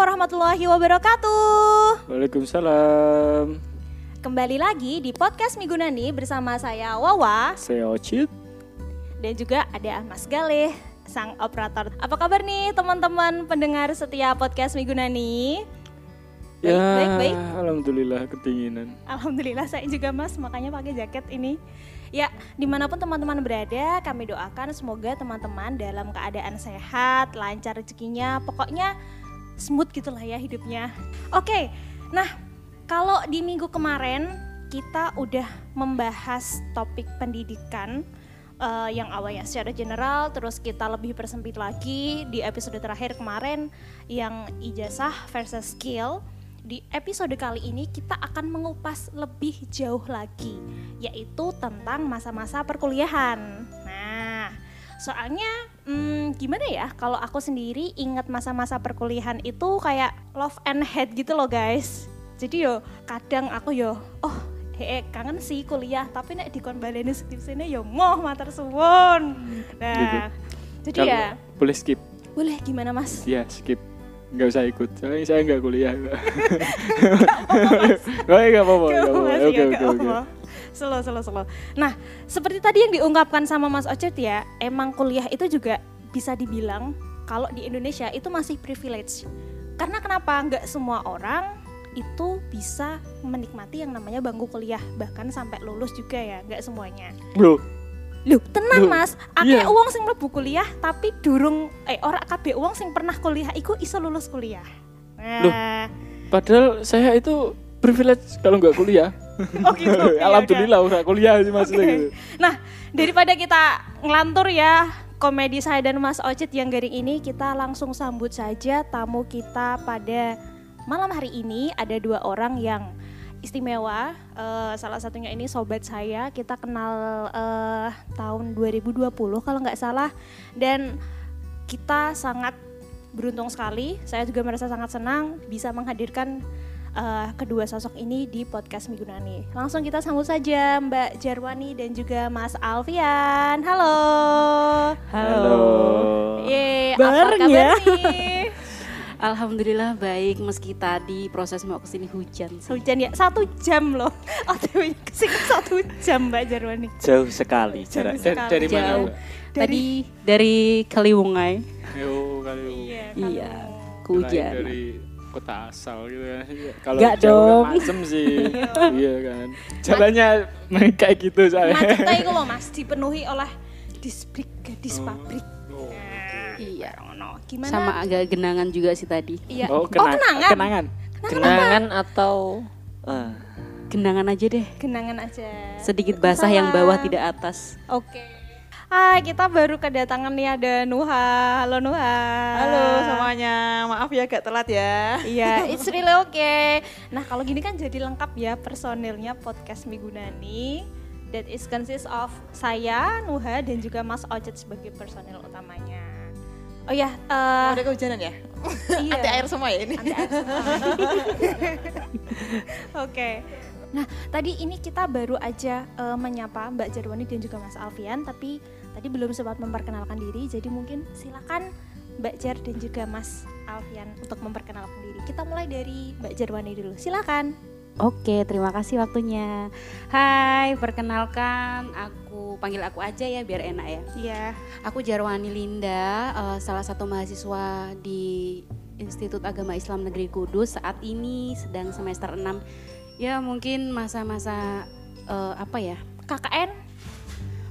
warahmatullahi wabarakatuh. Waalaikumsalam. Kembali lagi di podcast Migunani bersama saya Wawa Saya Ocit. dan juga ada Mas Galih, sang operator. Apa kabar nih teman-teman pendengar setia podcast Migunani? Baik, ya, baik, baik. Alhamdulillah kedinginan. Alhamdulillah saya juga mas, makanya pakai jaket ini. Ya, di mana pun teman-teman berada, kami doakan semoga teman-teman dalam keadaan sehat, lancar rezekinya, pokoknya smooth gitulah ya hidupnya. Oke, nah kalau di minggu kemarin kita udah membahas topik pendidikan eh, yang awalnya secara general, terus kita lebih persempit lagi di episode terakhir kemarin yang ijazah versus skill. Di episode kali ini kita akan mengupas lebih jauh lagi, yaitu tentang masa-masa perkuliahan. Soalnya hmm, gimana ya kalau aku sendiri ingat masa-masa perkuliahan itu kayak love and hate gitu loh guys. Jadi yo kadang aku yo oh hee kangen sih kuliah tapi nek dikon baleni skripsine yo moh matur suwun. Nah, jadi Kalau ya boleh skip. boleh gimana Mas? Ya, skip. Nggak usah ikut. Soalnya saya nggak kuliah. Nggak apa-apa. nggak Gak apa-apa. Oke, oke, oke. Slow, slow, slow. Nah, seperti tadi yang diungkapkan sama Mas Ocet ya, emang kuliah itu juga bisa dibilang kalau di Indonesia itu masih privilege. Karena kenapa? Nggak semua orang itu bisa menikmati yang namanya bangku kuliah, bahkan sampai lulus juga ya, nggak semuanya. Loh, Loh, tenang Loh, Mas, akeh iya. uang sing mlebu kuliah tapi durung eh ora kabeh uang sing pernah kuliah iku iso lulus kuliah. Loh. Nah, padahal saya itu privilege kalau nggak kuliah. oh gitu. Alhamdulillah udah kuliah sih maksudnya Oke. gitu. Nah, daripada kita ngelantur ya komedi saya dan Mas Ocit yang garing ini, kita langsung sambut saja tamu kita pada malam hari ini. Ada dua orang yang istimewa. Eh, salah satunya ini sobat saya, kita kenal eh, tahun 2020 kalau nggak salah. Dan kita sangat beruntung sekali. Saya juga merasa sangat senang bisa menghadirkan eh, kedua sosok ini di podcast Migunani. Langsung kita sambut saja Mbak Jarwani dan juga Mas Alfian. Halo. Halo. Ye, Bareng apa kabar ya? nih? Alhamdulillah baik meski tadi proses mau ke sini hujan sih. Hujan ya satu jam loh. Oh, ke sini satu jam Mbak Jarwani. Jauh sekali Jauh jarak. Dari, sekali. dari mana? Jauh. Mbak? Tadi dari Kaliwungai. Yo, kali Iya. Iya, kamu. kehujanan. dari kota asal gitu kan. Iya, Kalau Nggak jauh kan dong. macem sih. iya kan. Jalannya main kayak gitu saya. Macetnya itu loh Mas dipenuhi oleh distrik gadis Oh. pabrik. Oh. Iya. ngono. Gimana? Sama agak genangan juga sih tadi. Iya. Oh, kena- kenangan. Kenangan. Kenangan atau ah, Genangan aja deh. Genangan aja. Sedikit basah yang bawah tidak atas. Oke. Hai, kita baru kedatangan nih ada Nuha. Halo Nuha. Halo semuanya, maaf ya agak telat ya. Iya, it's really okay. Nah, kalau gini kan jadi lengkap ya personilnya podcast Migunani. That is consist of saya, Nuha, dan juga Mas Ocet sebagai personil utamanya. Oh ya, eh, Udah kehujanan ya? iya. Anti air semua ya ini. Anti air semua. Oke. Nah, tadi ini kita baru aja eh, menyapa Mbak Jarwani dan juga Mas Alfian, tapi tadi belum sempat memperkenalkan diri, jadi mungkin silakan Mbak Jar dan juga Mas Alfian untuk memperkenalkan diri. Kita mulai dari Mbak Jarwani dulu. Silakan. Oke, terima kasih waktunya. Hai, perkenalkan aku panggil aku aja ya biar enak ya. Iya. Aku Jarwani Linda, eh, salah satu mahasiswa di Institut Agama Islam Negeri Kudus. Saat ini sedang semester 6. Ya mungkin masa-masa eh, apa ya? KKN.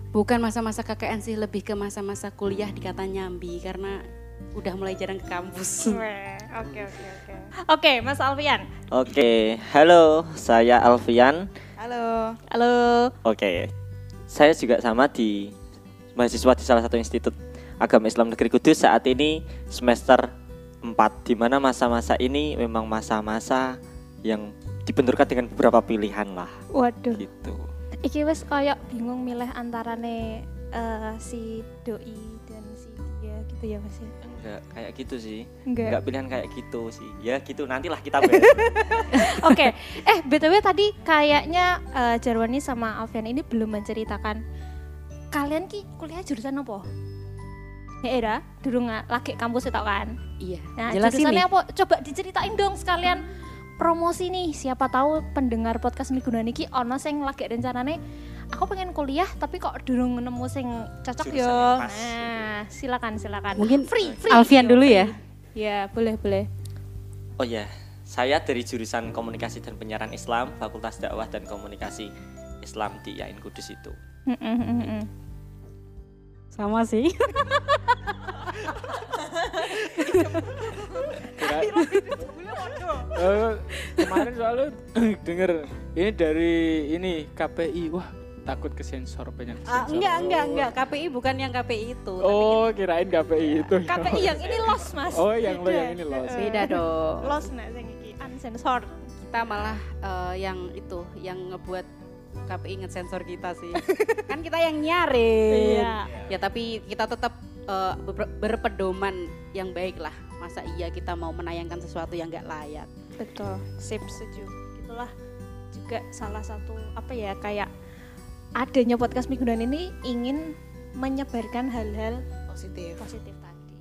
Bukan masa-masa KKN sih, lebih ke masa-masa kuliah di kata nyambi karena udah mulai jarang ke kampus. Oke, oke, oke. Oke, Mas Alfian. Oke, halo, saya Alfian. Halo. Halo. Oke, saya juga sama di mahasiswa di salah satu institut agama Islam negeri Kudus saat ini semester 4 di mana masa-masa ini memang masa-masa yang dibenturkan dengan beberapa pilihan lah Waduh. gitu. Iki wes kayak bingung milih antarane eh, si doi dan si dia gitu ya Mas ya. Enggak kayak gitu sih. Enggak. Enggak pilihan kayak gitu sih. Ya gitu nantilah kita bahas. Oke, eh btw tadi kayaknya eh, Jarwani sama Alfian ini belum menceritakan kalian ki kuliah jurusan apa? Ya era, durung lagi kampus itu kan. Iya. Nah, jelasin jurusannya nih. apa? Coba diceritain dong sekalian promosi nih. Siapa tahu pendengar podcast Migunan iki ono sing lagi rencanane aku pengen kuliah tapi kok durung nemu sing cocok yo. pas, Nah, silakan silakan. Mungkin free, free. Alfian yo, dulu free. ya. Ya, boleh, boleh. Oh ya, saya dari jurusan Komunikasi dan Penyiaran Islam, Fakultas Dakwah dan Komunikasi Islam di IAIN Kudus itu. Mm, mm, mm, mm. Sama sih. Eh, soalnya denger ini dari ini KPI wah takut kesensor banyak Ah, sensor. enggak, enggak, Oh. enggak. KPI bukan yang KPI itu. Oh, kirain KPI itu. KPI yang ini los, Mas. Oh, yang lo yang ini los. Beda dong. Los nek sing iki uncensored. Kita malah eh, yang itu, yang ngebuat KPI ngesensor kita sih. kan kita yang nyarin. Iya. Ya tapi kita tetap eh, ber- berpedoman yang baik lah. Masa iya kita mau menayangkan sesuatu yang nggak layak. Betul, sip setuju. Itulah juga salah satu apa ya kayak adanya podcast Migunan ini ingin menyebarkan hal-hal Positif. positif tadi.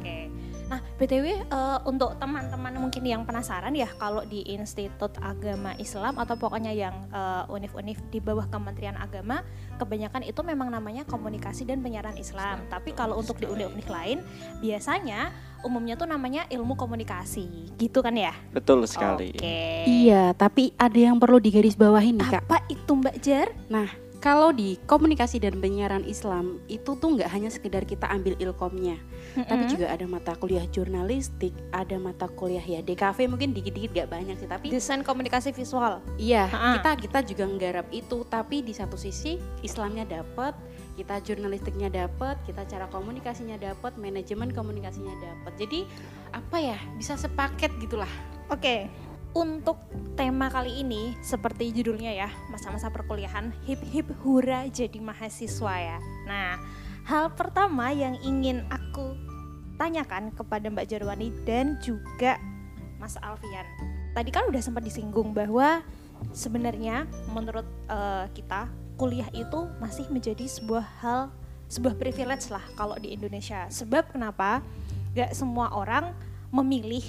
Oke. Nah, BTW eh, untuk teman-teman mungkin yang penasaran ya kalau di Institut Agama Islam atau pokoknya yang eh, univ-univ di bawah Kementerian Agama, kebanyakan itu memang namanya komunikasi dan penyiaran Islam. Tapi kalau untuk di univ-univ lain biasanya umumnya tuh namanya ilmu komunikasi. Gitu kan ya? Betul sekali. Oke. Iya, tapi ada yang perlu digarisbawahi nih kak. Apa itu Mbak Jar? Nah, kalau di komunikasi dan penyiaran Islam itu tuh nggak hanya sekedar kita ambil ilkomnya, tapi juga ada mata kuliah jurnalistik, ada mata kuliah ya DKV mungkin dikit-dikit nggak banyak sih, tapi desain komunikasi visual. iya Ha-ha. kita kita juga nggarap itu, tapi di satu sisi Islamnya dapat, kita jurnalistiknya dapat, kita cara komunikasinya dapat, manajemen komunikasinya dapat. Jadi apa ya bisa sepaket gitulah. Oke, untuk tema kali ini seperti judulnya ya, masa-masa perkuliahan hip hip hura jadi mahasiswa ya. Nah, hal pertama yang ingin aku tanyakan kepada Mbak Jarwani dan juga Mas Alfian. Tadi kan udah sempat disinggung bahwa sebenarnya menurut eh, kita kuliah itu masih menjadi sebuah hal sebuah privilege lah kalau di Indonesia. Sebab kenapa? Gak semua orang memilih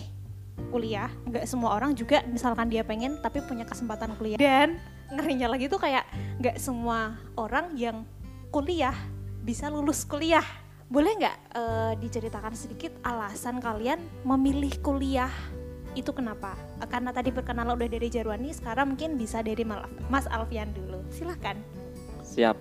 kuliah nggak semua orang juga misalkan dia pengen tapi punya kesempatan kuliah. Dan ngerinya lagi tuh kayak nggak semua orang yang kuliah bisa lulus kuliah. Boleh nggak eh, diceritakan sedikit alasan kalian memilih kuliah itu kenapa? Eh, karena tadi perkenalan udah dari Jarwani sekarang mungkin bisa dari Mas Alfian dulu. Silahkan Siap.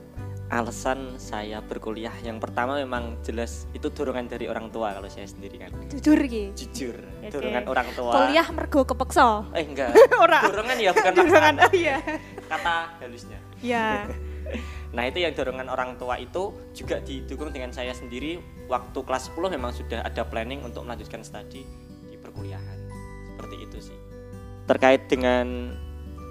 Alasan saya berkuliah yang pertama memang jelas itu dorongan dari orang tua kalau saya sendiri kan. jujur gitu Jujur, Oke. dorongan orang tua. kuliah mergo kepeksa Eh enggak. Dorongan ya bukan Dorongan, oh iya Kata halusnya. ya Nah itu yang dorongan orang tua itu juga didukung dengan saya sendiri waktu kelas 10 memang sudah ada planning untuk melanjutkan studi di perkuliahan seperti itu sih terkait dengan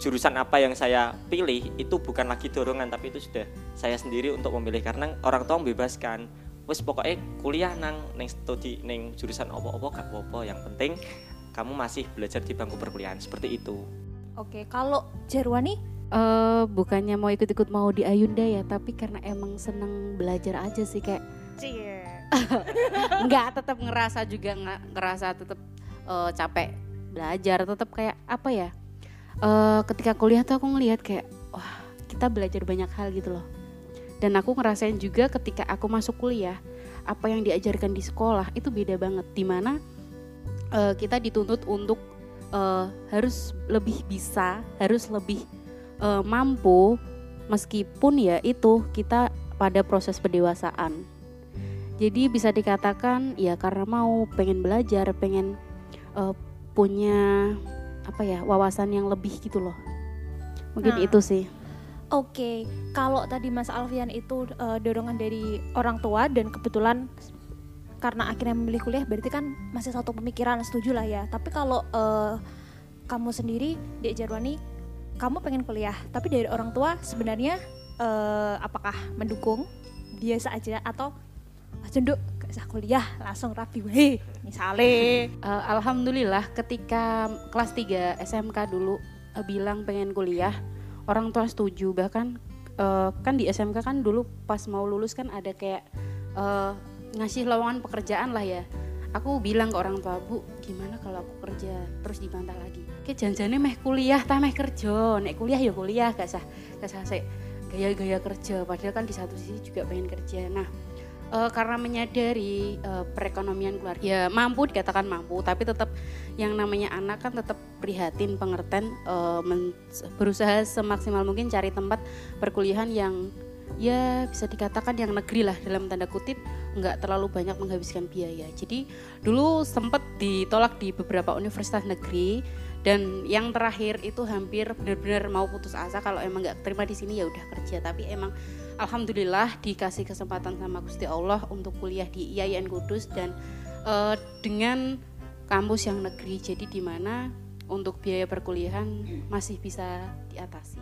jurusan apa yang saya pilih itu bukan lagi dorongan tapi itu sudah saya sendiri untuk memilih. Karena orang tua membebaskan wes pokoknya kuliah nang neng studi neng jurusan opo-opo gak apa-apa. Yang penting kamu masih belajar di bangku perkuliahan. Seperti itu. Oke kalau Jarwani eh bukannya mau ikut-ikut mau di Ayunda ya, tapi karena emang seneng belajar aja sih kayak cie. Nggak tetap ngerasa juga nggak ngerasa tetap eh, capek belajar. Tetap kayak apa ya eh, ketika kuliah tuh aku ngelihat kayak wah kita belajar banyak hal gitu loh. Dan aku ngerasain juga ketika aku masuk kuliah apa yang diajarkan di sekolah itu beda banget. Di mana eh, kita dituntut untuk eh, harus lebih bisa harus lebih eh, mampu meskipun ya itu kita pada proses pendewasaan. Jadi bisa dikatakan ya karena mau pengen belajar, pengen eh, punya apa ya wawasan yang lebih gitu loh. Mungkin Nah. itu sih. Oke, kalau tadi Mas Alfian itu eh, dorongan dari orang tua dan kebetulan karena akhirnya memilih kuliah berarti kan masih satu pemikiran setuju lah ya. Tapi kalau eh, kamu sendiri Dek Jarwani, kamu pengen kuliah, tapi dari orang tua sebenarnya eh, apakah mendukung biasa aja atau jenduk gak usah kuliah langsung rapi wae misale. Eh, Alhamdulillah ketika kelas 3 SMK dulu eh, bilang pengen kuliah, orang tua setuju. Bahkan eh, kan di SMK kan dulu pas mau lulus kan ada kayak eh, ngasih lowongan pekerjaan lah ya. Aku bilang ke orang tua bu gimana kalau aku kerja terus dibantah lagi? Ke janjane meh kuliah tah meh kerja. Nek kuliah ya kuliah gak sah gak sah gaya-gaya kerja. Padahal kan di satu sisi juga pengen kerja. Nah eh, karena menyadari eh, perekonomian keluarga ya mampu dikatakan mampu tapi tetap yang namanya anak kan tetap prihatin pengertian eh, men- berusaha semaksimal mungkin cari tempat perkuliahan yang ya bisa dikatakan yang negeri lah dalam tanda kutip nggak terlalu banyak menghabiskan biaya. Jadi dulu sempat ditolak di beberapa universitas negeri dan yang terakhir itu hampir benar-benar mau putus asa kalau emang nggak terima di sini ya udah kerja. Tapi emang alhamdulillah dikasih kesempatan sama Gusti Allah untuk kuliah di IAIN Kudus dan eh, dengan kampus yang negeri. Jadi di mana untuk biaya perkuliahan masih bisa diatasi.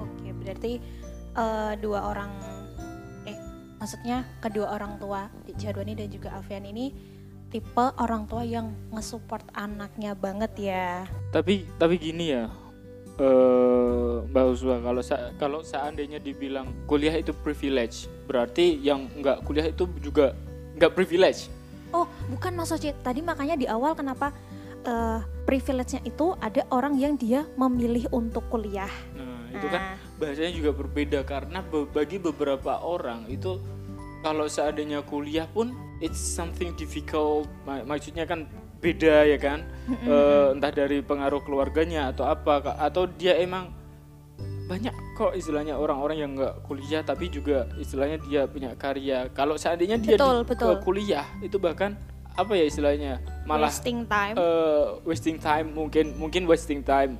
Oke, berarti eh, dua orang eh maksudnya kedua orang tua Dik Jarwani dan juga Alfian ini tipe orang tua yang ngesupport anaknya banget ya. Tapi tapi gini ya. Eh Mbak Uswa kalau sa- kalau seandainya dibilang kuliah itu privilege, berarti yang nggak kuliah itu juga nggak privilege. Oh, bukan Mas Oce. Tadi makanya di awal kenapa eh, privilege-nya itu ada orang yang dia memilih untuk kuliah. Nah, itu kan Nah. bahasanya juga berbeda karena be- bagi beberapa orang itu kalau seandainya kuliah pun it's something difficult Ma- maksudnya kan beda ya kan Eh, entah dari pengaruh keluarganya atau apa atau dia emang banyak kok istilahnya orang-orang yang nggak kuliah tapi juga istilahnya dia punya karya kalau seandainya dia Betul, di, betul. ke kuliah itu bahkan apa ya istilahnya malah wasting time. eh, wasting time mungkin mungkin wasting time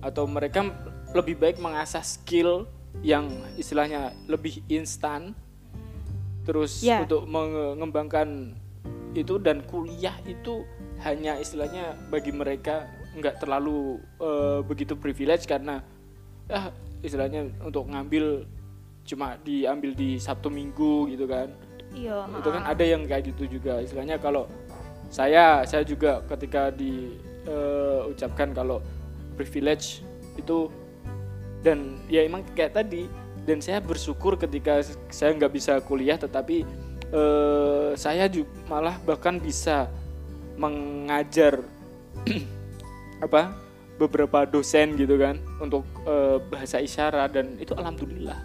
atau mereka lebih baik mengasah skill yang istilahnya lebih instan terus Ya. untuk mengembangkan itu dan kuliah itu hanya istilahnya bagi mereka nggak terlalu eh, begitu privilege karena ah istilahnya untuk ngambil cuma diambil di Sabtu Minggu gitu kan. Iya, itu kan ada yang kayak gitu juga. Istilahnya kalau saya saya juga ketika diucapkan kalau privilege itu dan ya emang kayak tadi dan saya bersyukur ketika saya nggak bisa kuliah tetapi eh, saya juga malah bahkan bisa mengajar apa beberapa dosen gitu kan untuk eh, bahasa isyarat dan itu alhamdulillah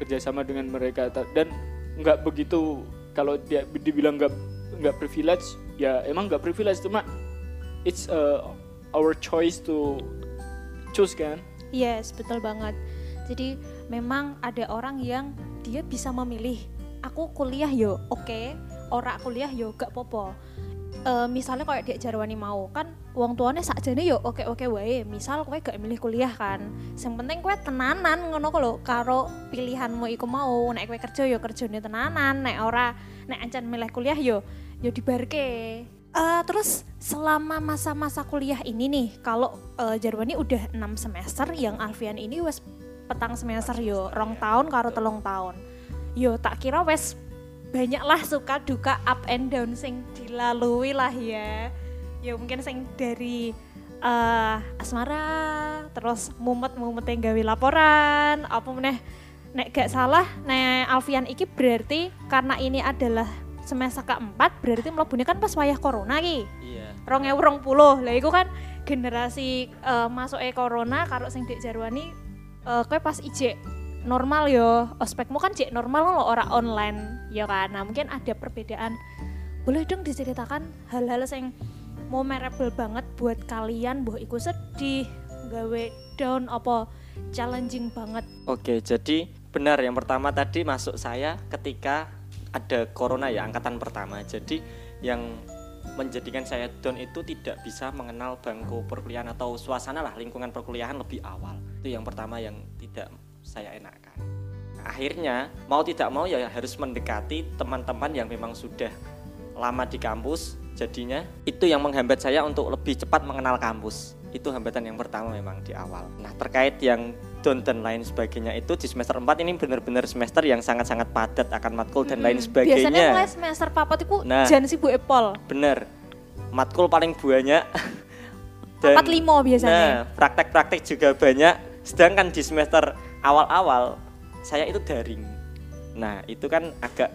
kerjasama dengan mereka dan nggak begitu kalau dia dibilang nggak nggak privilege ya emang nggak privilege cuma it's uh, our choice to choose kan Yes, betul banget. Jadi memang ada orang yang dia bisa memilih. Aku kuliah yo, oke. Ora kuliah yo, gak popo. Eh, misalnya kayak dia Jarwani mau kan uang tuanya sakjane yo oke oke wae misal kowe gak milih kuliah kan yang penting kowe tenanan ngono lho karo pilihanmu iku mau nek kowe kerja yo kerjane tenanan nek ora nek ancen milih kuliah yo yo dibarke Eh, terus selama masa-masa kuliah ini nih, kalau eh, Jarwani udah 6 semester, yang Alfian ini wes petang semester yo, rong tahun karo telung tahun. Yo tak kira wes banyak lah suka duka up and down sing dilalui lah ya. Yo mungkin sing dari eh asmara, terus mumet-mumet yang gawe laporan, apa meneh nek gak salah, nek Alfian iki berarti karena ini adalah semester keempat berarti mlebune kan pas wayah corona ki. Iya. Rong ewu rong puluh. Lah iku kan generasi eh, masuk e corona karo sing Dek Jarwani eh kowe pas ijek normal yo. Ospekmu kan jek normal lo ora online ya kan. Nah, mungkin ada perbedaan. Boleh dong diceritakan hal-hal yang memorable banget buat kalian, boh iku sedih, gawe down apa challenging banget. Oke, jadi benar yang pertama tadi masuk saya ketika ada corona ya angkatan pertama. Jadi yang menjadikan saya down itu tidak bisa mengenal bangku perkuliahan atau suasana lah lingkungan perkuliahan lebih awal. Itu yang pertama yang tidak saya enakan. Nah, akhirnya mau tidak mau ya harus mendekati teman-teman yang memang sudah lama di kampus. Jadinya itu yang menghambat saya untuk lebih cepat mengenal kampus. Itu hambatan yang pertama memang di awal. Nah, terkait yang down dan lain sebagainya itu di semester 4 ini benar-benar semester yang sangat-sangat padat akan matkul dan lain Mm-mm. Biasanya mulai sebagainya. semester papat itu Nah. jan sibuk epol. Bener. Matkul paling banyak. Papat limo biasanya. Nah, praktek-praktek juga banyak. Sedangkan di semester awal-awal saya itu daring. Nah, itu kan agak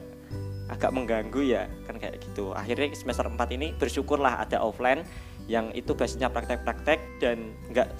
agak mengganggu ya kan kayak gitu akhirnya semester 4 ini bersyukurlah ada offline yang itu basisnya praktek-praktek dan nggak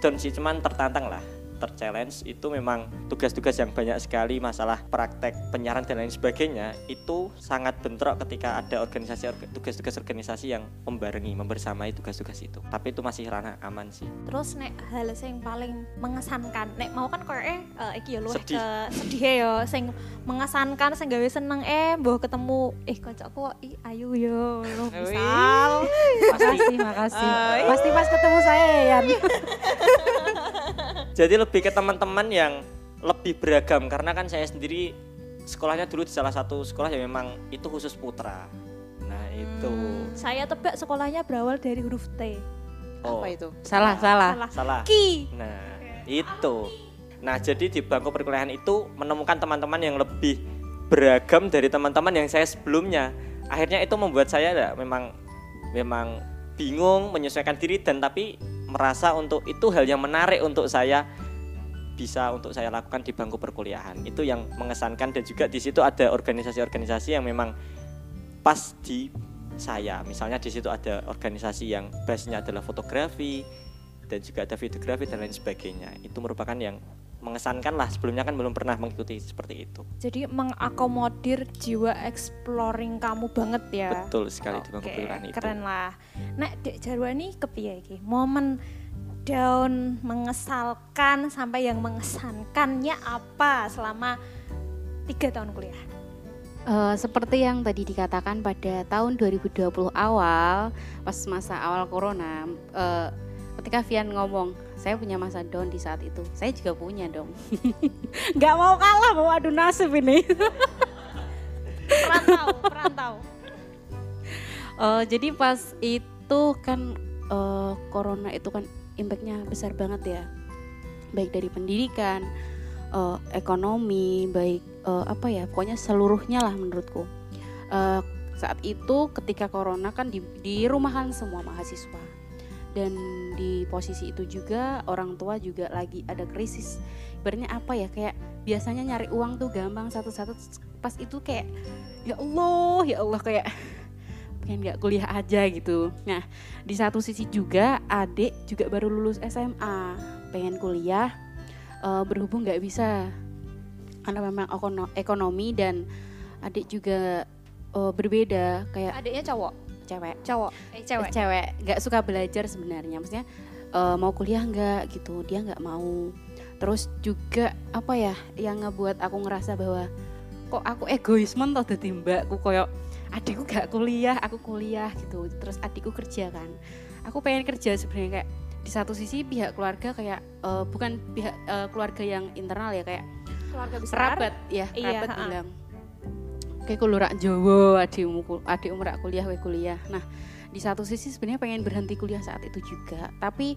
down sih cuman tertantang lah terchallenge itu memang tugas-tugas yang banyak sekali masalah praktek penyiaran dan lain sebagainya itu sangat bentrok ketika ada organisasi orga- tugas-tugas organisasi yang membarengi membersamai tugas-tugas itu tapi itu masih ranah aman sih Terus nek hal sing paling mengesankan, nek mau kan koyoke eh iki ya luwih Sedih. ke sedih ya sing mengesankan sing gawe seneng eh mbah ketemu eh kocokku kok i ayu yo lo misal. Makasih, makasih. Ay. Pasti pas ketemu saya ya. jadi lebih ke teman-teman yang lebih beragam karena kan saya sendiri sekolahnya dulu di salah satu sekolah yang memang itu khusus putra nah itu Saya tebak sekolahnya berawal dari huruf T. oh Apa itu? Salah, salah. Salah. salah Ki. nah itu nah jadi di bangku perkuliahan itu menemukan teman-teman yang lebih beragam dari teman-teman yang saya sebelumnya akhirnya itu membuat saya ya, memang memang bingung menyesuaikan diri dan tapi merasa untuk itu hal yang menarik untuk saya bisa untuk saya lakukan di bangku perkuliahan. Itu yang mengesankan dan juga di situ ada organisasi-organisasi yang memang pas di saya. Misalnya di situ ada organisasi yang basisnya adalah fotografi dan juga ada videografi dan lain sebagainya. Itu merupakan yang mengesankan lah sebelumnya kan belum pernah mengikuti seperti itu Jadi mengakomodir jiwa exploring kamu banget ya. betul sekali di Oke, perkuliahan itu keren lah. Nek Dek Jarwani kepiye iki? Momen down mengesalkan sampai yang mengesankannya apa selama tiga tahun kuliah? Eh, seperti yang tadi dikatakan pada tahun 2020 awal, pas masa awal corona, eh, ketika Vian ngomong, saya punya masa down di saat itu, saya juga punya dong. Nggak mau kalah, mau adu nasib ini. Perantau, perantau. Eh, jadi pas itu kan eh, corona itu kan impactnya besar banget ya, baik dari pendidikan, eh, ekonomi, baik eh, apa ya, pokoknya seluruhnya lah menurutku. Eh, saat itu ketika corona kan di, dirumahkan semua mahasiswa dan di posisi itu juga orang tua juga lagi ada krisis. Ibaratnya apa ya kayak biasanya nyari uang tuh gampang satu-satu pas itu kayak ya Allah ya Allah kayak pengen nggak kuliah aja gitu. Nah di satu sisi juga adik juga baru lulus SMA pengen kuliah eh, berhubung nggak bisa karena memang ekono- ekonomi dan adik juga eh, berbeda kayak Adiknya cowok, cewek. Cowok, eh cewek. cewek. Nggak suka belajar sebenarnya. Maksudnya eh, mau kuliah nggak gitu. Dia nggak mau. Terus juga apa ya yang ngebuat aku ngerasa bahwa kok aku egoisme toh dadi mbakku koyo adikku gak kuliah aku kuliah gitu. Terus adikku kerja kan. Aku pengen kerja sebenarnya kayak di satu sisi pihak keluarga kayak eh, bukan pihak eh, keluarga yang internal ya kayak Keluarga besar. kerabat ya Iya, kerabat ha-ha. bilang kayak kulo rak Jawa adikmu adikmu rak kuliah we kuliah. Nah di satu sisi sebenarnya pengen berhenti kuliah saat itu juga tapi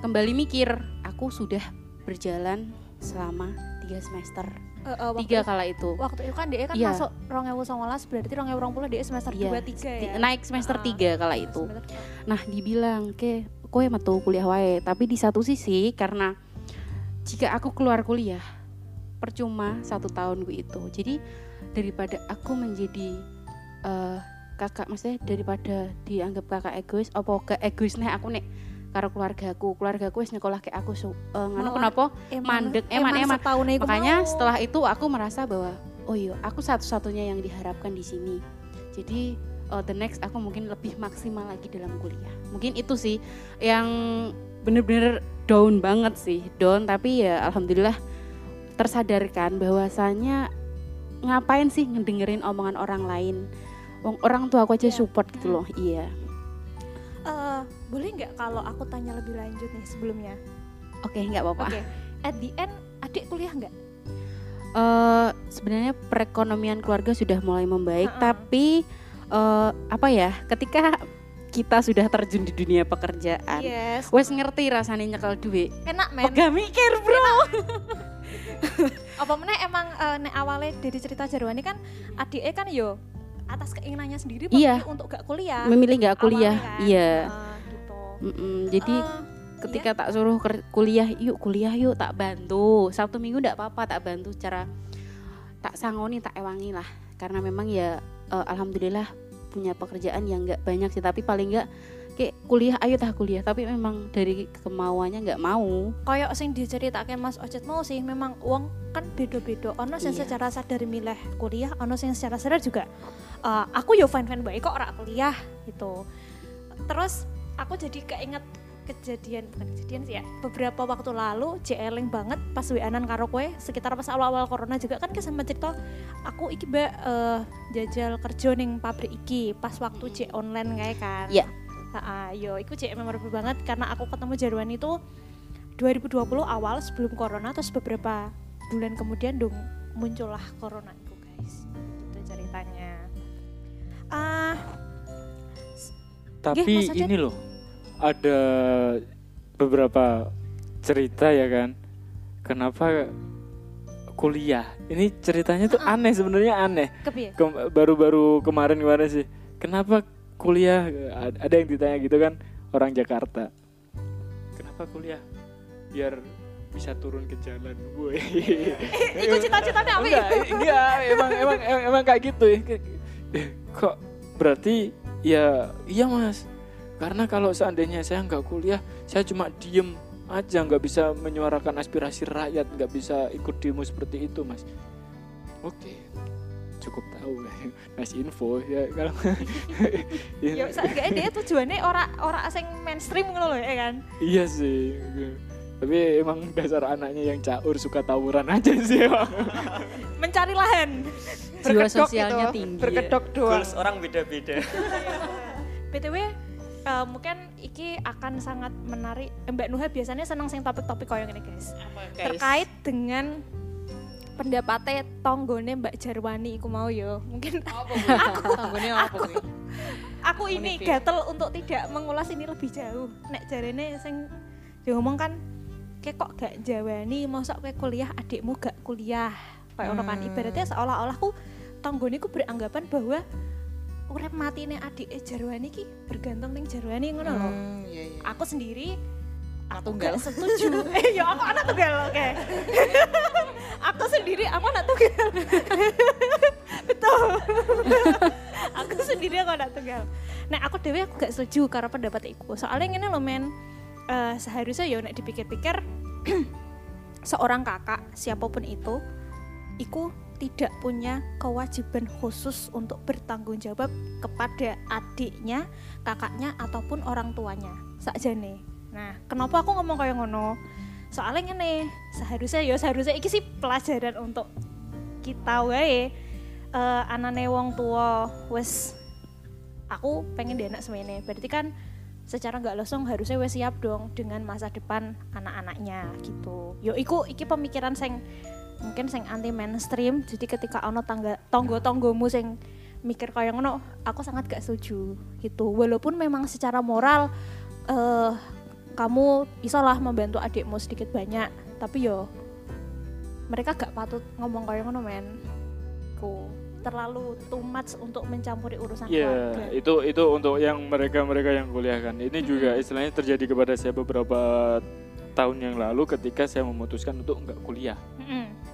kembali mikir aku sudah berjalan selama tiga semester. Eh, waktu tiga itu- kala itu. Waktu itu kan dia kan Iya. masuk 2019 berarti 2020 dia semester Iya, 2 3 Ti- ya. naik semester Ah, tiga kala itu. Semester- Nah dibilang ke kowe metu kuliah wae. Tapi di satu sisi karena jika aku keluar kuliah percuma satu tahun gue itu. Jadi daripada aku menjadi eh, kakak maksudnya daripada dianggap kakak egois apa gak egois nih aku nek karo keluargaku keluargaku wis nyekolah kayak aku so, eh, nganu kenapa? Eman- mandek, eman, eman. setahun iku makanya mau. setelah itu aku merasa bahwa oh iya aku satu-satunya yang diharapkan di sini. Jadi uh, the next aku mungkin lebih maksimal lagi dalam kuliah. Mungkin itu sih yang bener-bener down banget sih down. Tapi ya alhamdulillah tersadarkan bahwasanya ngapain sih ngedengerin omongan orang lain orang tua aku aja Iya. support gitu loh iya Eh, boleh nggak kalau aku tanya lebih lanjut nih sebelumnya? oke nggak apa-apa Oke. At the end adik kuliah nggak? eh sebenarnya perekonomian keluarga sudah mulai membaik, Ha-ha. tapi eh, apa ya? Ketika kita sudah terjun di dunia pekerjaan, Yes. wes ngerti rasanya nyekel duit. Enak men. Gak mikir bro. Apa meneh emang eh, nek awalnya dari cerita Jarwani kan adiknya kan yo atas keinginannya sendiri Iya. untuk gak kuliah. Memilih nggak kuliah, Awalnya kan. iya. Nah, gitu. Jadi Eh, ketika tak suruh kuliah, yuk kuliah yuk tak bantu. Sabtu minggu ndak apa-apa tak bantu secara tak sangoni tak ewangi lah. karena memang ya eh, alhamdulillah punya pekerjaan yang nggak banyak sih tapi paling nggak kayak kuliah ayo tah kuliah tapi memang dari kemauannya nggak mau Koyok sing diceritake Mas Ocet mau sih memang uang kan beda-beda. Ono sing Iya. secara sadar milih kuliah, ono sing secara sadar juga eh, aku yo fine fine baik kok ora kuliah gitu. Terus aku jadi keinget kejadian bukan kejadian sih ya beberapa waktu lalu jeeling banget pas WA-an karo kue sekitar pas awal-awal corona juga kan kesempat cerita aku iki mbak eh, jajal kerja ning pabrik iki pas waktu J online kayak kan Iya. Heeh, yo iku cek memorable banget karena aku ketemu Jarwan itu 2020 awal sebelum corona terus beberapa bulan kemudian dong muncullah corona itu guys. Itu ceritanya. Ah, Tapi Mas Aceh. ini loh, ada beberapa cerita ya kan. Kenapa kuliah? Ini ceritanya tuh aneh sebenarnya aneh. kepiye? Kem- Baru-baru kemarin kemarin sih. Kenapa kuliah? Ad- Ada yang ditanya gitu kan orang Jakarta. Kenapa kuliah? Biar bisa turun ke jalan. Woi. Iku cita-citanya apa enggak, enggak, emang emang emang, emang kayak gitu ya. Kok berarti ya iya mas. Karena kalau seandainya saya nggak kuliah, saya cuma diem aja, nggak bisa menyuarakan aspirasi rakyat, nggak bisa ikut demo seperti itu mas. Oke, cukup tahu ngasih info ya kalau Ya seenggaknya dia tujuannya ora ora sing mainstream ngono loh ya kan. iya sih. Tapi emang dasar anaknya yang caur suka tawuran aja sih emang. Mencari lahan. jiwa Berkedok sosialnya gitu, tinggi ya. Berkedok doang. Goals orang beda-beda. BTW eh, mungkin iki akan sangat menarik. Eh, Mbak Nuha biasanya senang sing topik-topik koyo ngene guys. terkait dengan pendapatnya tonggone Mbak Jarwani iku mau yo. Mungkin Tanggungnya apa kuwi? aku ini gatel untuk tidak mengulas ini lebih jauh. Nek jarene sing diomong kan kayak kok gak jawani? Masa kowe kuliah adikmu gak kuliah? Kayak kan. Hmm. ibaratnya seolah-olah ku tonggone ku beranggapan bahwa urip matine adik Jarwani ki bergantung ning Jarwani ngono loh Hmm, iya iya. aku sendiri aku tunggal. gak setuju. Eh ya aku anak tunggal oke aku sendiri aku anak tunggal betul aku sendiri aku anak tunggal nah aku dewe aku gak setuju karena pendapat iku soalnya ini loh men eh, seharusnya ya nek dipikir-pikir seorang kakak siapa pun itu iku tidak punya kewajiban khusus untuk bertanggung jawab kepada adiknya, kakaknya ataupun orang tuanya. Sakjane. Nah, kenapa aku ngomong kayak ngono? Soalnya ngene, seharusnya ya seharusnya iki sih pelajaran untuk kita wae eh anane wong tua wes aku pengen dia anak semene. Berarti kan secara nggak langsung harusnya wes siap dong dengan masa depan anak-anaknya gitu. Yo iku iki pemikiran sing mungkin sing anti mainstream jadi ketika ono tangga tonggo tonggomu sing mikir kayak ngono aku sangat gak setuju gitu walaupun memang secara moral eh kamu isolah membantu adikmu sedikit banyak tapi yo mereka gak patut ngomong kayak ngono men ku terlalu too much untuk mencampuri urusan Iya, keluarga itu itu untuk yang mereka-mereka yang kuliah kan. Ini juga istilahnya terjadi kepada saya beberapa tahun yang lalu ketika saya memutuskan untuk nggak kuliah.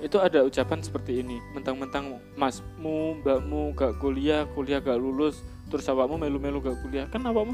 Itu ada ucapan seperti ini, mentang-mentang masmu, mbakmu gak kuliah, kuliah gak lulus, terus awakmu melu-melu gak kuliah. Kan awakmu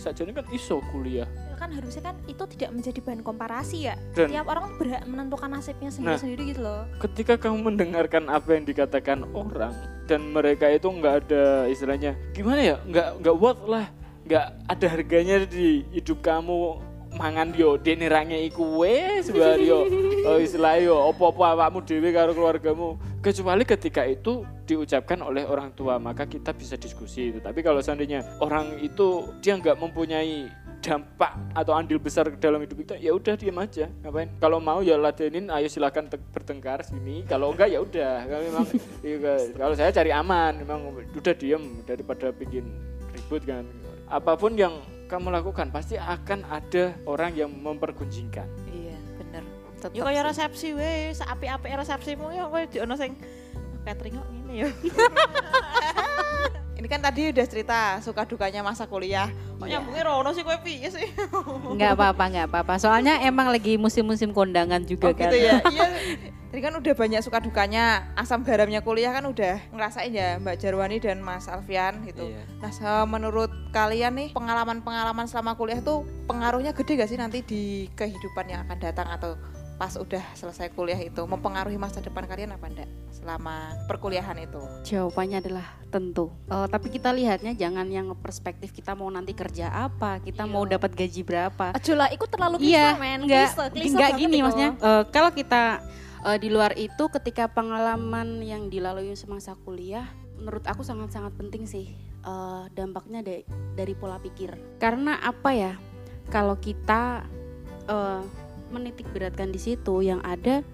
saja kan iso kuliah. Kan harusnya kan itu tidak menjadi bahan komparasi ya. Dan tiap orang berhak menentukan nasibnya sendiri-sendiri gitu loh. ketika kamu mendengarkan apa yang dikatakan orang dan mereka itu nggak ada istilahnya gimana ya? Nggak nggak worth lah. Nggak ada harganya di hidup kamu. Mangan yo denirange iku wes bar yo oh, istilah yo opo-opo awakmu dhewe karo keluargamu. Kecuali ketika itu diucapkan oleh orang tua maka kita bisa diskusi. Itu tapi kalau seandainya orang itu dia nggak mempunyai dampak atau andil besar dalam hidup kita ya udah diam aja. Ngapain? Kalau mau ya ladenin. Ayo silakan te- bertengkar sini. Kalau enggak ya udah. Kalau memang iya, kalau saya cari aman memang udah diem daripada bikin ribut kan. Apa pun yang kamu lakukan pasti akan ada orang yang mempergunjingkan. Iya, bener. Tetep Yo kaya sih. resepsi weh, seapi-api resepsimu ya kowe di ono sing catering kok ngene ya. Ini kan tadi udah cerita suka dukanya masa kuliah. Kok Iya. nyambungnya rono sih kowe piye sih? nggak apa-apa nggak apa-apa soalnya emang lagi musim-musim kondangan juga Oh kan gitu ya. Iya. Jadi kan udah banyak suka dukanya, asam garamnya kuliah kan udah ngerasain ya Mbak Jarwani dan Mas Alfian gitu. Iya. Nah, menurut kalian nih pengalaman-pengalaman selama kuliah tuh pengaruhnya gede gak sih nanti di kehidupan yang akan datang atau pas udah selesai kuliah itu mempengaruhi masa depan kalian apa enggak selama perkuliahan itu? Jawabannya adalah tentu. Eh, tapi kita lihatnya jangan yang perspektif kita mau nanti kerja apa, kita mau dapat gaji berapa. Ajo lah, ikut terlalu Iya, klise, men. enggak, Klise, klise enggak gini itu. maksudnya. eh, kalau kita eh, di luar itu ketika pengalaman yang dilalui semasa kuliah, menurut aku sangat-sangat penting sih eh, dampaknya da- dari pola pikir. Karena apa ya? Kalau kita eh, menitik beratkan di situ, yang ada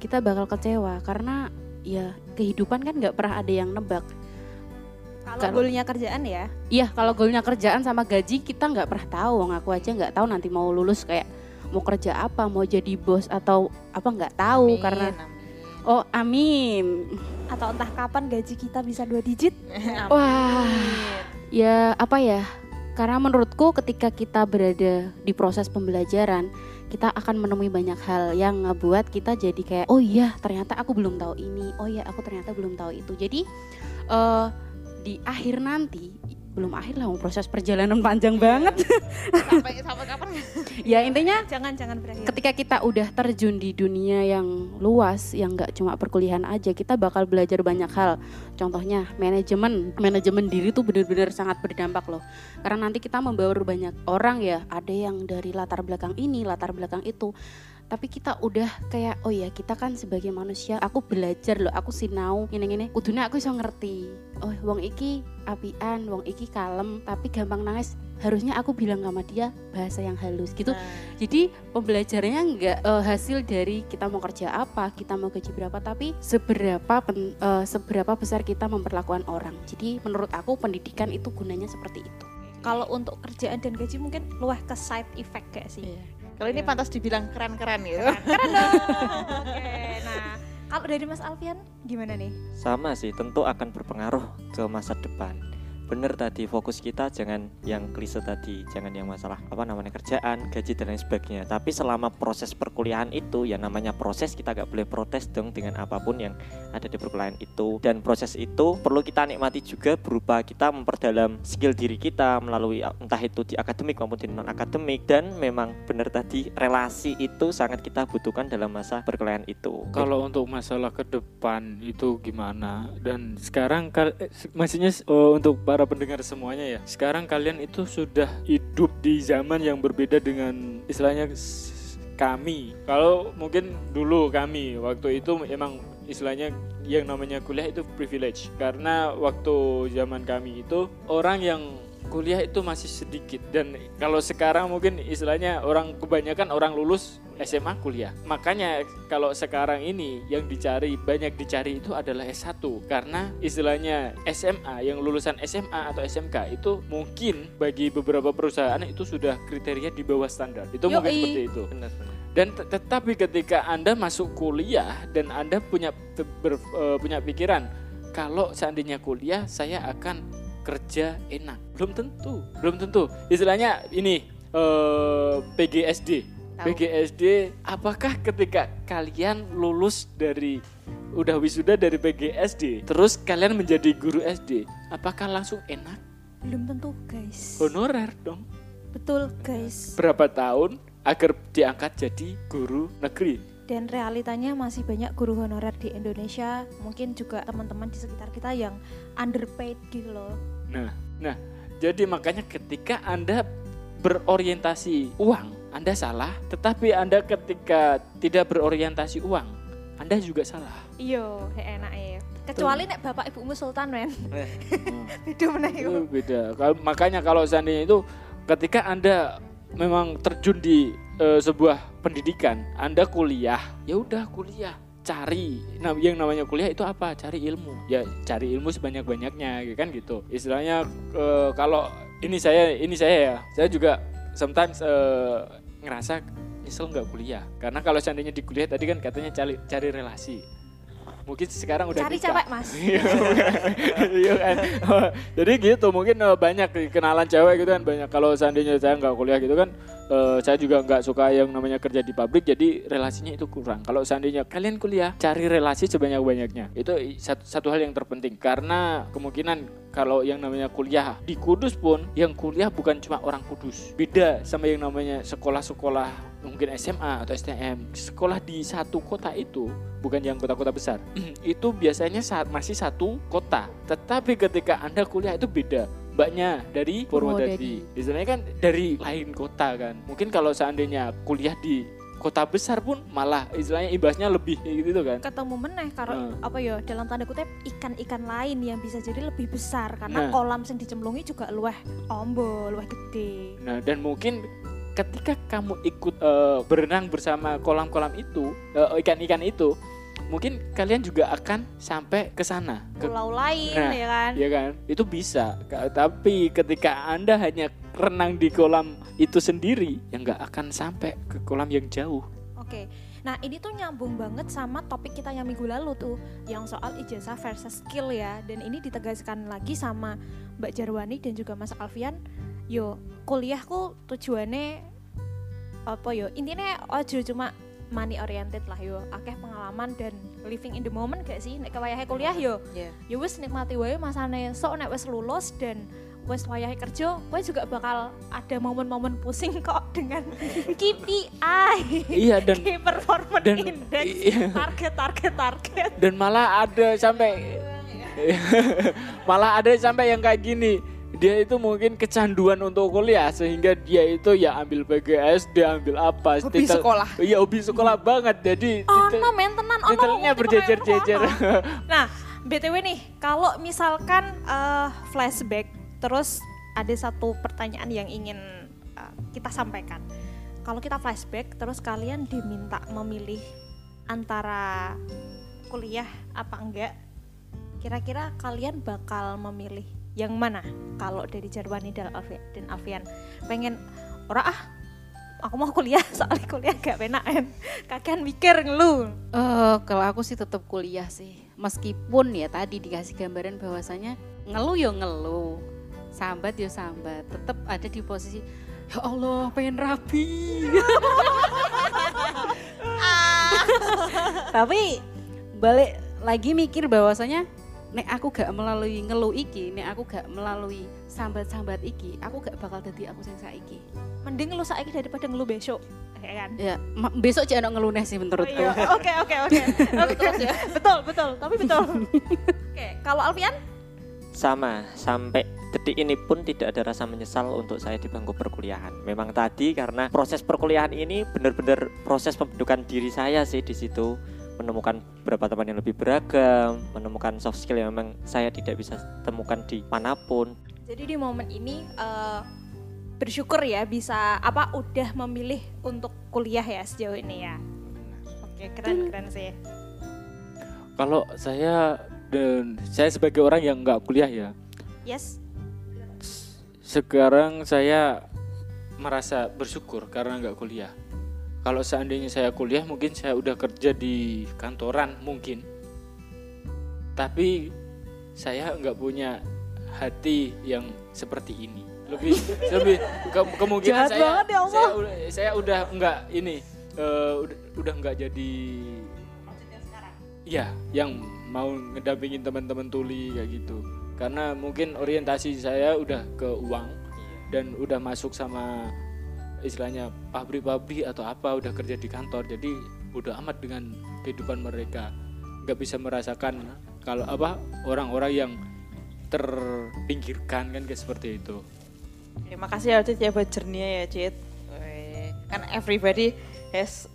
kita bakal kecewa karena ya kehidupan kan nggak pernah ada yang nebak. Kalau goalnya kerjaan ya, Iya, kalau goalnya kerjaan sama gaji kita nggak pernah tahu. Wong aku aja nggak tahu nanti mau lulus kayak mau kerja apa, mau jadi bos atau apa nggak tahu Amin, karena amin. oh amin. atau entah kapan gaji kita bisa dua digit. Wah, ya apa ya? Karena menurutku ketika kita berada di proses pembelajaran, kita akan menemui banyak hal yang ngebuat kita jadi kayak oh iya ternyata aku belum tahu ini, oh iya aku ternyata belum tahu itu. Jadi eh di akhir nanti belum akhir lah, proses perjalanan panjang banget. sampai sampai kapan? ya intinya Jangan jangan berakhir. ketika kita udah terjun di dunia yang luas yang nggak cuma perkuliahan aja kita bakal belajar banyak hal contohnya manajemen manajemen diri tuh benar-benar sangat berdampak loh karena nanti kita membawa banyak orang ya ada yang dari latar belakang ini latar belakang itu tapi kita udah kayak oh ya kita kan sebagai manusia aku belajar loh aku sinau ini ini kudune aku bisa ngerti oh wong iki apian wong iki kalem tapi gampang nangis harusnya aku bilang sama dia bahasa yang halus gitu Nah, jadi pembelajarannya nggak eh, hasil dari kita mau kerja apa, kita mau gaji berapa, tapi seberapa pen- eh, seberapa besar kita memperlakukan orang. Jadi menurut aku pendidikan itu gunanya seperti itu. Kalau untuk kerjaan dan gaji mungkin luah ke side effect gak sih? Iya. Kalau ini pantas dibilang keren-keren gitu. Keren dong. Oke, nah kalau dari Mas Alfian gimana nih? Sama sih, tentu akan berpengaruh ke masa depan. Bener tadi fokus kita jangan yang klise tadi, jangan yang masalah apa namanya kerjaan, gaji dan lain sebagainya. Tapi selama proses perkuliahan itu ya namanya proses kita gak boleh protes dong dengan apa pun yang ada di perkuliahan itu. Dan proses itu perlu kita nikmati juga berupa kita memperdalam skill diri kita melalui entah itu di akademik maupun di non akademik. Dan memang bener tadi relasi itu sangat kita butuhkan dalam masa perkuliahan itu. Kalau untuk masalah ke depan itu gimana? Dan sekarang eh, maksudnya eh, untuk para pendengar semuanya ya. Sekarang kalian itu sudah hidup di zaman yang berbeda dengan istilahnya kami. Kalau mungkin dulu kami waktu itu emang istilahnya yang namanya kuliah itu privilege karena waktu zaman kami itu orang yang kuliah itu masih sedikit dan kalau sekarang mungkin istilahnya orang kebanyakan orang lulus SMA kuliah. Makanya kalau sekarang ini yang dicari banyak dicari itu adalah S1 karena istilahnya SMA yang lulusan SMA atau SMK itu mungkin bagi beberapa perusahaan itu sudah kriteria di bawah standar. Itu mungkin Yoi. seperti itu. Benar, benar. Dan te- tetapi ketika Anda masuk kuliah dan Anda punya ber- eh, punya pikiran kalau seandainya kuliah saya akan kerja enak. Belum tentu, belum tentu. Istilahnya ini eh, PGSD. Tahu. PGSD apakah ketika kalian lulus dari udah wisuda dari PGSD terus kalian menjadi guru SD apakah langsung enak Belum tentu guys. honorer dong Betul guys. berapa tahun agar diangkat jadi guru negeri Dan realitanya masih banyak guru honorer di Indonesia. Mungkin juga teman-teman di sekitar kita yang underpaid gitu loh. Nah, nah, jadi makanya ketika Anda berorientasi uang, Anda salah. Tetapi Anda ketika tidak berorientasi uang, Anda juga salah. Iyo, enak ya. Kecuali nek bapak ibumu sultan men. Hmm. Beda meneh Itu iku. beda. Kalau- Makanya kalau seandainya itu ketika Anda memang terjun di eh, sebuah pendidikan, Anda kuliah, ya udah kuliah. Cari, nah yang namanya kuliah itu apa? Cari ilmu. Ya cari ilmu sebanyak-banyaknya, ya kan gitu. Istilahnya eh, kalau ini saya, ini saya ya, saya juga sometimes eh, ngerasa nyesel nggak kuliah. Karena kalau seandainya di kuliah tadi kan katanya cari cari relasi. Mungkin sekarang udah Cari nikah. cewek, Mas. Iya kan. Jadi gitu mungkin eh, banyak kenalan cewek gitu kan banyak. Kalau seandainya saya nggak kuliah gitu kan, eh, saya juga nggak suka yang namanya kerja di pabrik. Jadi relasinya itu kurang. Kalau seandainya kalian kuliah, cari relasi sebanyak banyaknya. Itu satu, satu hal yang terpenting karena kemungkinan kalau yang namanya kuliah di Kudus pun yang kuliah bukan cuma orang Kudus. Beda sama yang namanya sekolah-sekolah mungkin SMA atau STM. Sekolah di satu kota itu bukan yang kota-kota besar. itu biasanya saat masih satu kota. Tetapi ketika Anda kuliah itu beda. Mbaknya dari Purwodadi. Biasanya kan dari lain kota kan. Mungkin kalau seandainya kuliah di kota besar pun malah istilahnya imbasnya lebih gitu kan. ketemu meneh karo Nah. apa ya dalam tanda kutip ikan-ikan lain yang bisa jadi lebih besar karena Nah. kolam yang dicemplungi juga luweh ombo, luweh gede. Nah, dan mungkin ketika kamu ikut eh, berenang bersama kolam-kolam itu, eh, ikan-ikan itu, mungkin kalian juga akan sampai ke sana. Ke, Pulau lain Nah, ya kan. ya kan? Itu bisa. Tapi ketika Anda hanya renang di kolam itu sendiri, ya nggak akan sampai ke kolam yang jauh. Oke. Nah, ini tuh nyambung banget sama topik kita yang minggu lalu tuh yang soal ijazah versus skill ya. Dan ini ditegaskan lagi sama Mbak Jarwani dan juga Mas Alfian. Yo, kuliahku tujuannya apa yo? Intinya ojo cuma money oriented lah yo. Akeh pengalaman dan living in the moment gak sih? Nek kewayahe kuliah yo. Iya. Ya wis nikmati wae masane sok nek wis lulus dan wis wayahe kerja, kowe juga bakal ada momen-momen pusing kok dengan KPI. iya dan Key performance dan- index iya. target target target dan malah ada sampai malah ada sampai yang kayak gini dia itu mungkin kecanduan untuk kuliah sehingga dia itu ya ambil PGS dia ambil apa Hobi titel- sekolah. iya hobi sekolah banget. Jadi oh titel- no maintenance oh no titelnya berjejer-jejer nah btw nih kalau misalkan eh, flashback terus ada satu pertanyaan yang ingin eh, kita sampaikan. Kalau kita flashback terus kalian diminta memilih antara kuliah apa enggak kira-kira kalian bakal memilih yang mana? Kalau dari Jarwani dan Alfian, dan Alfian pengen ora ah aku mau kuliah soalnya kuliah gak penak kan kakek mikir ngeluh. Eh, kalau aku sih tetap kuliah sih. Meskipun ya tadi dikasih gambaran bahwasanya ngeluh ya ngeluh, sambat ya sambat, tetap ada di posisi ya Allah pengen rapi. Tapi balik lagi mikir bahwasanya nek aku gak melalui ngeluh iki, nek aku gak melalui sambat-sambat iki, aku gak bakal jadi aku sing saiki. mending ngeluh saiki daripada ngeluh besok ya kan Ya, besok jangan ngeluh neh sih menurutku. iya, oke oke oke Oke, betul betul tapi betul oke kalau Alfian Sama, sampai detik ini pun tidak ada rasa menyesal untuk saya di bangku perkuliahan. Memang tadi karena proses perkuliahan ini benar-benar proses pembentukan diri saya sih di situ menemukan beberapa teman yang lebih beragam, menemukan soft skill yang memang saya tidak bisa temukan di mana pun. jadi di momen ini eh, bersyukur ya bisa apa udah memilih untuk kuliah ya sejauh ini ya oke keren keren sih kalau saya dan saya sebagai orang yang nggak kuliah ya yes sekarang saya merasa bersyukur karena nggak kuliah. Kalau seandainya saya kuliah, mungkin saya udah kerja di kantoran mungkin. Tapi saya nggak punya hati yang seperti ini. Lebih lebih ke- kemungkinan Jahat saya banget ya Allah. saya udah saya udah nggak ini eh, udah udah nggak jadi Iya, yang mau ngedampingin teman-teman tuli kayak gitu. Karena mungkin orientasi saya udah ke uang dan udah masuk sama istilahnya pabrik-pabrik atau apa udah kerja di kantor. Jadi udah amat dengan kehidupan mereka. nggak bisa merasakan kalau apa orang-orang yang terpinggirkan kan kayak seperti itu. Terima kasih ya Cid ya buat journey ya Cid. Weh, Kan everybody has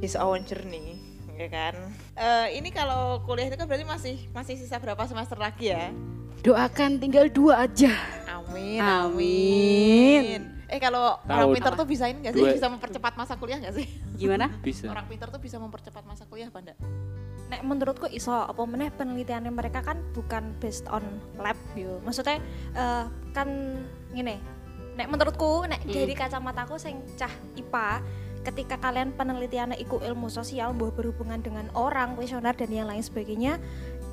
his own journey, ya kan. Eh, ini kalau kuliah itu kan berarti masih masih sisa berapa semester lagi ya? Doakan tinggal dua aja. Amin, Amin. Eh kalau orang pintar tuh bisa ini nggak sih? Dua. Bisa mempercepat masa kuliah nggak sih? Gimana? Bisa. Orang pintar tuh bisa mempercepat masa kuliah apa enggak? Nek menurutku iso apa meneh penelitiannya mereka kan bukan based on lab yo. Maksudnya eh, kan ngene. Nek menurutku nek Hmm. dari kacamataku sing cah IPA ketika kalian penelitiannya ikut ilmu sosial bahwa berhubungan dengan orang kuesioner dan yang lain sebagainya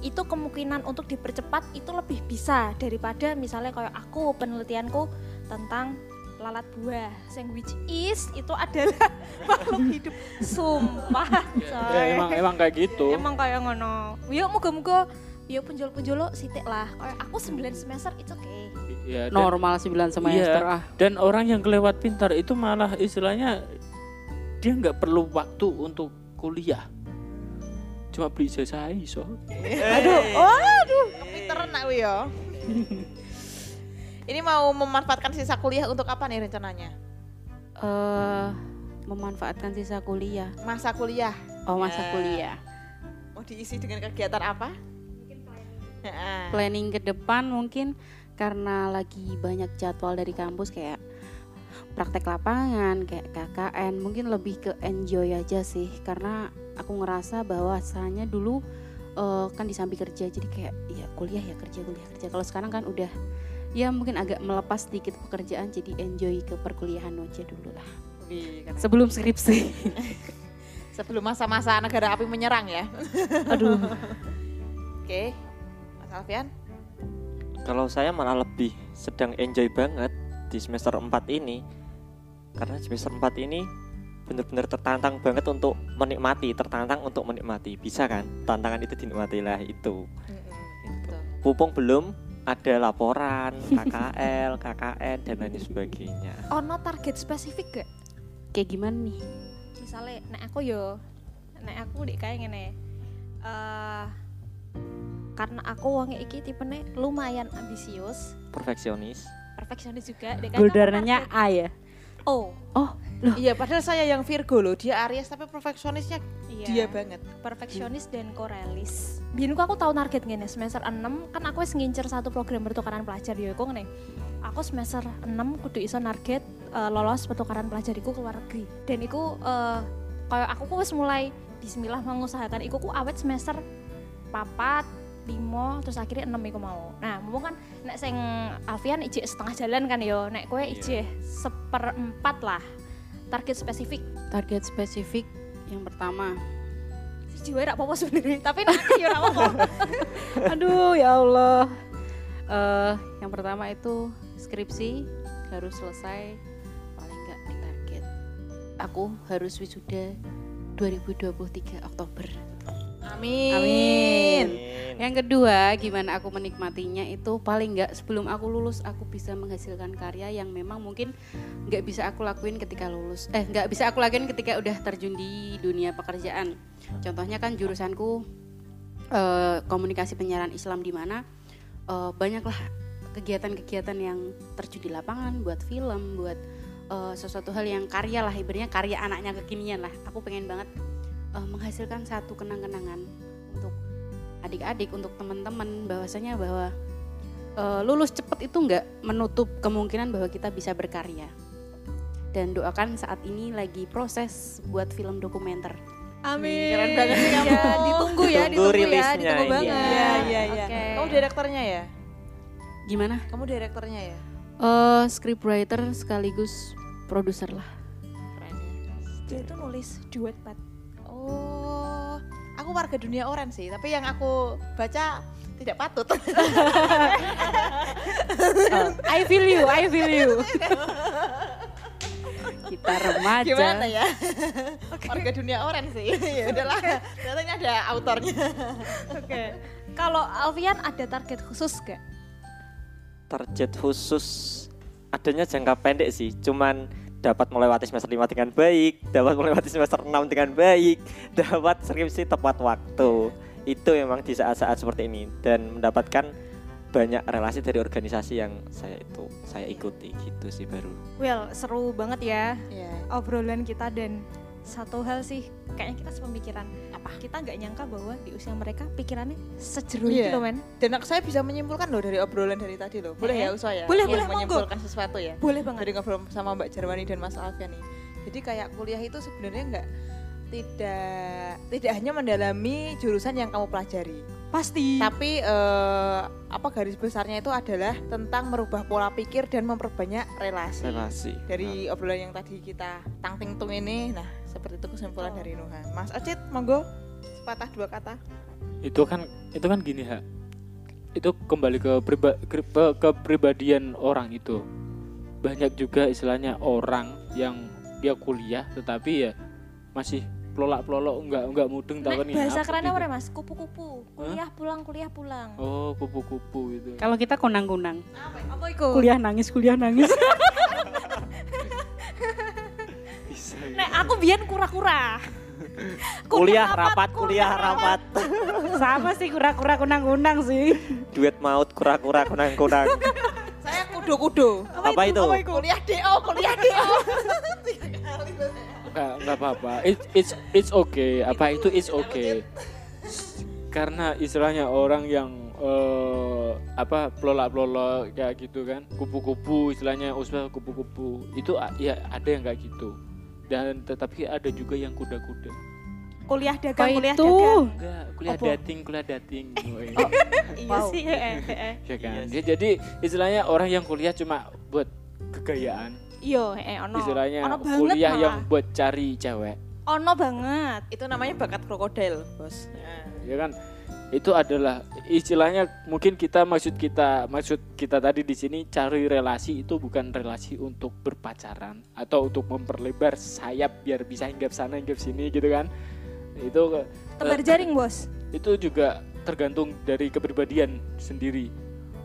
itu kemungkinan untuk dipercepat itu lebih bisa daripada misalnya kayak aku penelitianku tentang lalat buah. Yang which is itu adalah makhluk hidup. Sumpah coy. ya emang emang kayak gitu. Emang kayak ngono. Yuk moga-moga yuk penjual-penjual sitik lah. Kayak aku 9 semester itu oke ya, dan- Normal 9 semester Iya, ah. dan orang yang kelewat pintar itu malah istilahnya dia nggak perlu waktu untuk kuliah. Cuma beli ijazah iso Aduh, aduh, pinter nak wi yo. Ini mau memanfaatkan sisa kuliah untuk apa nih rencananya? Eh memanfaatkan sisa kuliah. Masa kuliah Oh, masa Ya. kuliah. mau diisi dengan kegiatan apa? Heeh. Planning ke depan mungkin karena lagi banyak jadwal dari kampus kayak praktek lapangan, kayak KKN, mungkin lebih ke enjoy aja sih karena aku ngerasa bahwasanya dulu eh, kan di samping kerja jadi kayak ya kuliah ya kerja kuliah kerja. Kalau sekarang kan udah ya mungkin agak melepas sedikit pekerjaan jadi enjoy ke perkuliahan aja dulu lah. Sebelum skripsi. Sebelum masa-masa negara api menyerang ya. Aduh. Oke, Mas Alfian. Kalau saya malah lebih sedang enjoy banget di semester 4 ini Karena semester 4 ini benar-benar tertantang banget untuk menikmati Tertantang untuk menikmati Bisa kan? Tantangan itu dinikmati lah itu Itu. Pupung belum ada laporan, KKL, KKN, dan lain sebagainya. Ono target spesifik gak? Kayak gimana nih? misalnya nek aku yo nek aku dek kayak ngene eh karena aku wongnya iki tipenya lumayan ambisius. Perfeksionis. Perfeksionis juga dek A ya? oh. Iya, padahal saya yang Virgo loh, dia Aries tapi perfeksionisnya iya. Dia banget. perfeksionis dan korealis biar aku tahu target gini semester 6 kan aku wis ngincer satu program pertukaran pelajar yo aku ngene. Aku semester 6 kudu iso target eh, lolos pertukaran pelajar iku ke luar negeri. Dan iku eh, kayak aku ku wis mulai bismillah mengusahakan iku ku awet semester papat limo terus akhirnya enam iku mau. Nah mumpung kan nek sing Alfian ijek setengah jalan kan yo nek kue ijek seperempat lah. Target spesifik. Target spesifik yang pertama siji wae rak apa-apa sebenarnya tapi yo rak apa-apa Aduh ya Allah. Eh yang pertama itu skripsi harus selesai paling enggak di target. Aku harus wisuda 2023 Oktober. Amin. Amin. Yang kedua, gimana aku menikmatinya itu paling enggak sebelum aku lulus aku bisa menghasilkan karya yang memang mungkin nggak bisa aku lakuin ketika lulus. Eh, nggak bisa aku lakuin ketika udah terjun di dunia pekerjaan. Contohnya kan jurusanku eh, komunikasi penyiaran Islam di mana eh, banyaklah kegiatan-kegiatan yang terjun di lapangan buat film, buat eh, sesuatu hal yang karya lah, ibaratnya karya anaknya kekinian lah. Aku pengen banget eh, menghasilkan satu kenang-kenangan untuk adik-adik, untuk teman-teman bahwasanya bahwa eh, lulus cepet itu nggak menutup kemungkinan bahwa kita bisa berkarya. Dan doakan saat ini lagi proses buat film dokumenter. Amin. Keren banget sih kamu. Ya, ditunggu ya, Tunggu ditunggu ya, ditunggu iya. banget. Iya, iya, iya. Oke. Kamu direkturnya ya? Gimana? Kamu direkturnya ya? Eh scriptwriter sekaligus produser lah. Keren ya. Dia itu nulis duet pat. Oh, aku warga dunia oren sih, tapi yang aku baca tidak patut. I feel you, I feel you. Kita remaja. Gimana ya? Warga dunia oren sih. ya udahlah, ternyata ada autornya. Oke. Kalau Alfian ada target khusus gak? target khusus adanya jangka pendek sih cuman dapat melewati semester 5 dengan baik dapat melewati semester 6 dengan baik dapat skripsi tepat waktu. Itu memang di saat-saat seperti ini. Dan mendapatkan banyak relasi dari organisasi yang saya itu saya ikuti. Gitu sih baru. Well, seru banget ya Iya. obrolan kita dan satu hal sih kayaknya kita sepemikiran apa kita nggak nyangka bahwa di usia mereka pikirannya sejeru Iya. itu loh men Dan saya bisa menyimpulkan loh dari obrolan dari tadi loh. Boleh Eh, ya Uswa ya? boleh, boleh, monggo. menyimpulkan sesuatu ya. boleh banget Dari ngobrol sama Mbak Jarwani dan Mas Alfian nih. Jadi kayak kuliah itu sebenarnya nggak tidak tidak hanya mendalami jurusan yang kamu pelajari, Pasti. tapi eh, apa garis besarnya itu adalah tentang merubah pola pikir dan memperbanyak relasi. relasi Dari obrolan yang tadi kita tangting tung ini, nah seperti itu kesimpulan Oh. dari Nuha. Mas Ocit, monggo sepatah dua kata. itu kan itu kan gini ha itu kembali ke priba, ke, ke- kepribadian orang itu banyak juga istilahnya orang yang dia kuliah tetapi ya masih pelolak pelolok nggak nggak mudeng tahu nih bahasa apa kerennya gitu. apa mas? Kupu-kupu. Kuliah pulang, kuliah pulang. oh kupu kupu itu Kalau kita kunang-kunang. Apa itu? Kuliah nangis, kuliah nangis. bisa ya. Nek aku biyen kura-kura. kuliah rapat kuliah rapat Sama sih kura-kura kunang-kunang sih. duet maut kura-kura kunang-kunang Saya kudo-kudo. apa itu Kuliah DO, kuliah DO. Nggak nggak apa-apa. It- it's it's okay. Apa itu it's okay. Karena istilahnya orang yang eh, apa pelolak pelolok kayak gitu kan. Kupu-kupu istilahnya usbah kupu-kupu. Itu a- ya ada yang kayak gitu. Dan tetapi ada juga yang kuda-kuda. Kuliah dagang, Oh, kuliah itu. dagang. enggak kuliah Apa? dating kuliah dating Woi. Iya sih. eh, eh, ya kan? Iya Dia jadi istilahnya orang yang kuliah cuma buat kegayaan Iya, eh ono. istilahnya ono banget kuliah malah. yang buat cari cewek ono banget. Itu namanya bakat krokodil, Bos. Ya kan itu adalah istilahnya mungkin kita maksud kita maksud kita tadi di sini cari relasi itu bukan relasi untuk berpacaran atau untuk memperlebar sayap biar bisa hinggap sana hinggap sini gitu kan itu eh, Tebar jaring, Bos. itu juga tergantung dari kepribadian sendiri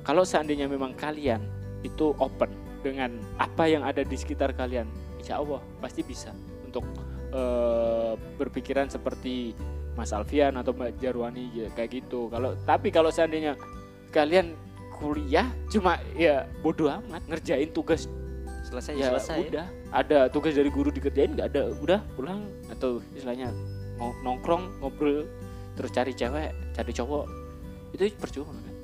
kalau seandainya memang kalian itu open dengan apa yang ada di sekitar kalian insya Allah pasti bisa untuk eh, berpikiran seperti Mas Alfian atau Mbak Jarwani ya, kayak gitu. Kalau tapi kalau seandainya kalian kuliah cuma ya bodoh amat ngerjain tugas selesai ya selesai. udah. Ada tugas dari guru dikerjain nggak ada udah pulang. Atau istilahnya nongkrong ngobrol terus cari cewek cari cowok. Itu percuma kan?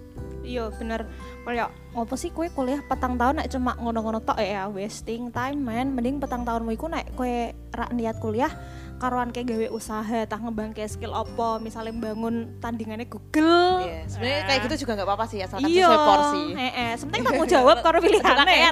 Iya bener kayak ngopo sih kue kuliah petang tahun nek cuma ngono-ngono tok? Ya wasting time man. Mending petang tahunmu iku nek kue rak niat kuliah karuan kayak gawe usaha tah ngembang kayak skill opo misalnya bangun tandingannya Google. Iya, sebenarnya kayak gitu juga nggak apa-apa sih asalkan iya. sesuai porsi. heeh sepenting tanggung jawab karo pilihannya.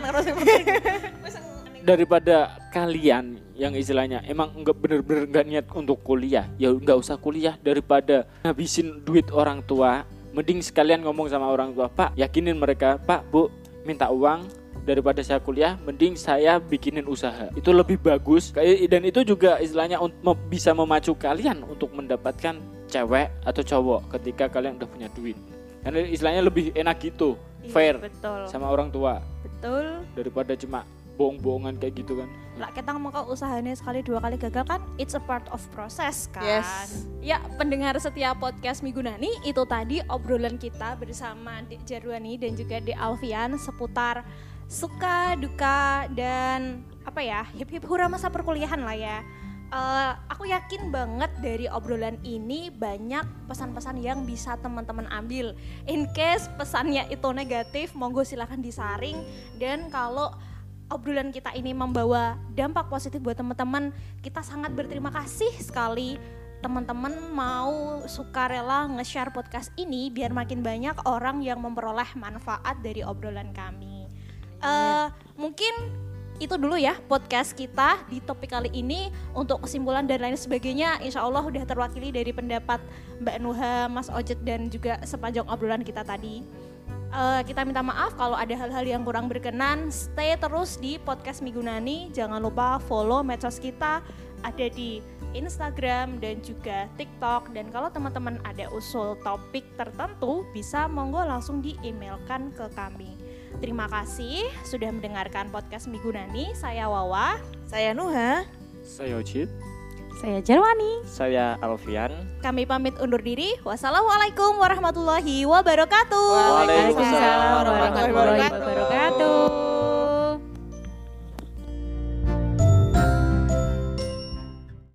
Daripada kalian yang istilahnya emang nggak bener-bener nggak niat untuk kuliah ya nggak usah kuliah. Daripada ngabisin duit orang tua mending sekalian ngomong sama orang tua pak yakinin mereka pak bu minta uang daripada saya kuliah mending saya bikinin usaha. Itu lebih bagus. Dan itu juga istilahnya bisa memacu kalian untuk mendapatkan cewek atau cowok ketika kalian udah punya duit. Karena istilahnya lebih enak gitu fair Iya, betul. sama orang tua betul. daripada cuma bohong-bohongan kayak gitu kan lah kita ngomong kau usahanya sekali dua kali gagal kan it's a part of process kan Yes. ya pendengar setiap podcast Migunani itu tadi obrolan kita bersama Dek Jarwani dan juga Dek Alfian seputar suka duka dan apa ya hip hip hura masa perkuliahan lah ya Eh, aku yakin banget dari obrolan ini banyak pesan-pesan yang bisa teman-teman ambil. In case pesannya itu negatif, monggo silahkan disaring. Dan kalau obrolan kita ini membawa dampak positif buat teman-teman, kita sangat berterima kasih sekali teman-teman mau suka rela nge-share podcast ini biar makin banyak orang yang memperoleh manfaat dari obrolan kami. Eh mungkin itu dulu ya podcast kita di topik kali ini untuk kesimpulan dan lain sebagainya insya Allah udah terwakili dari pendapat Mbak Nuha, Mas Ojek dan juga sepanjang obrolan kita tadi. Eh, kita minta maaf kalau ada hal-hal yang kurang berkenan. Stay terus di podcast Migunani. Jangan lupa follow medsos kita ada di Instagram dan juga TikTok. Dan kalau teman-teman ada usul topik tertentu, bisa monggo langsung di-emailkan ke kami. Terima kasih sudah mendengarkan podcast Migunani. Saya Wawa. Saya Nuha. saya Ocit saya Jerwani. Saya Alfian. Kami pamit undur diri. Wassalamualaikum warahmatullahi wabarakatuh. Waalaikumsalam warahmatullahi wabarakatuh.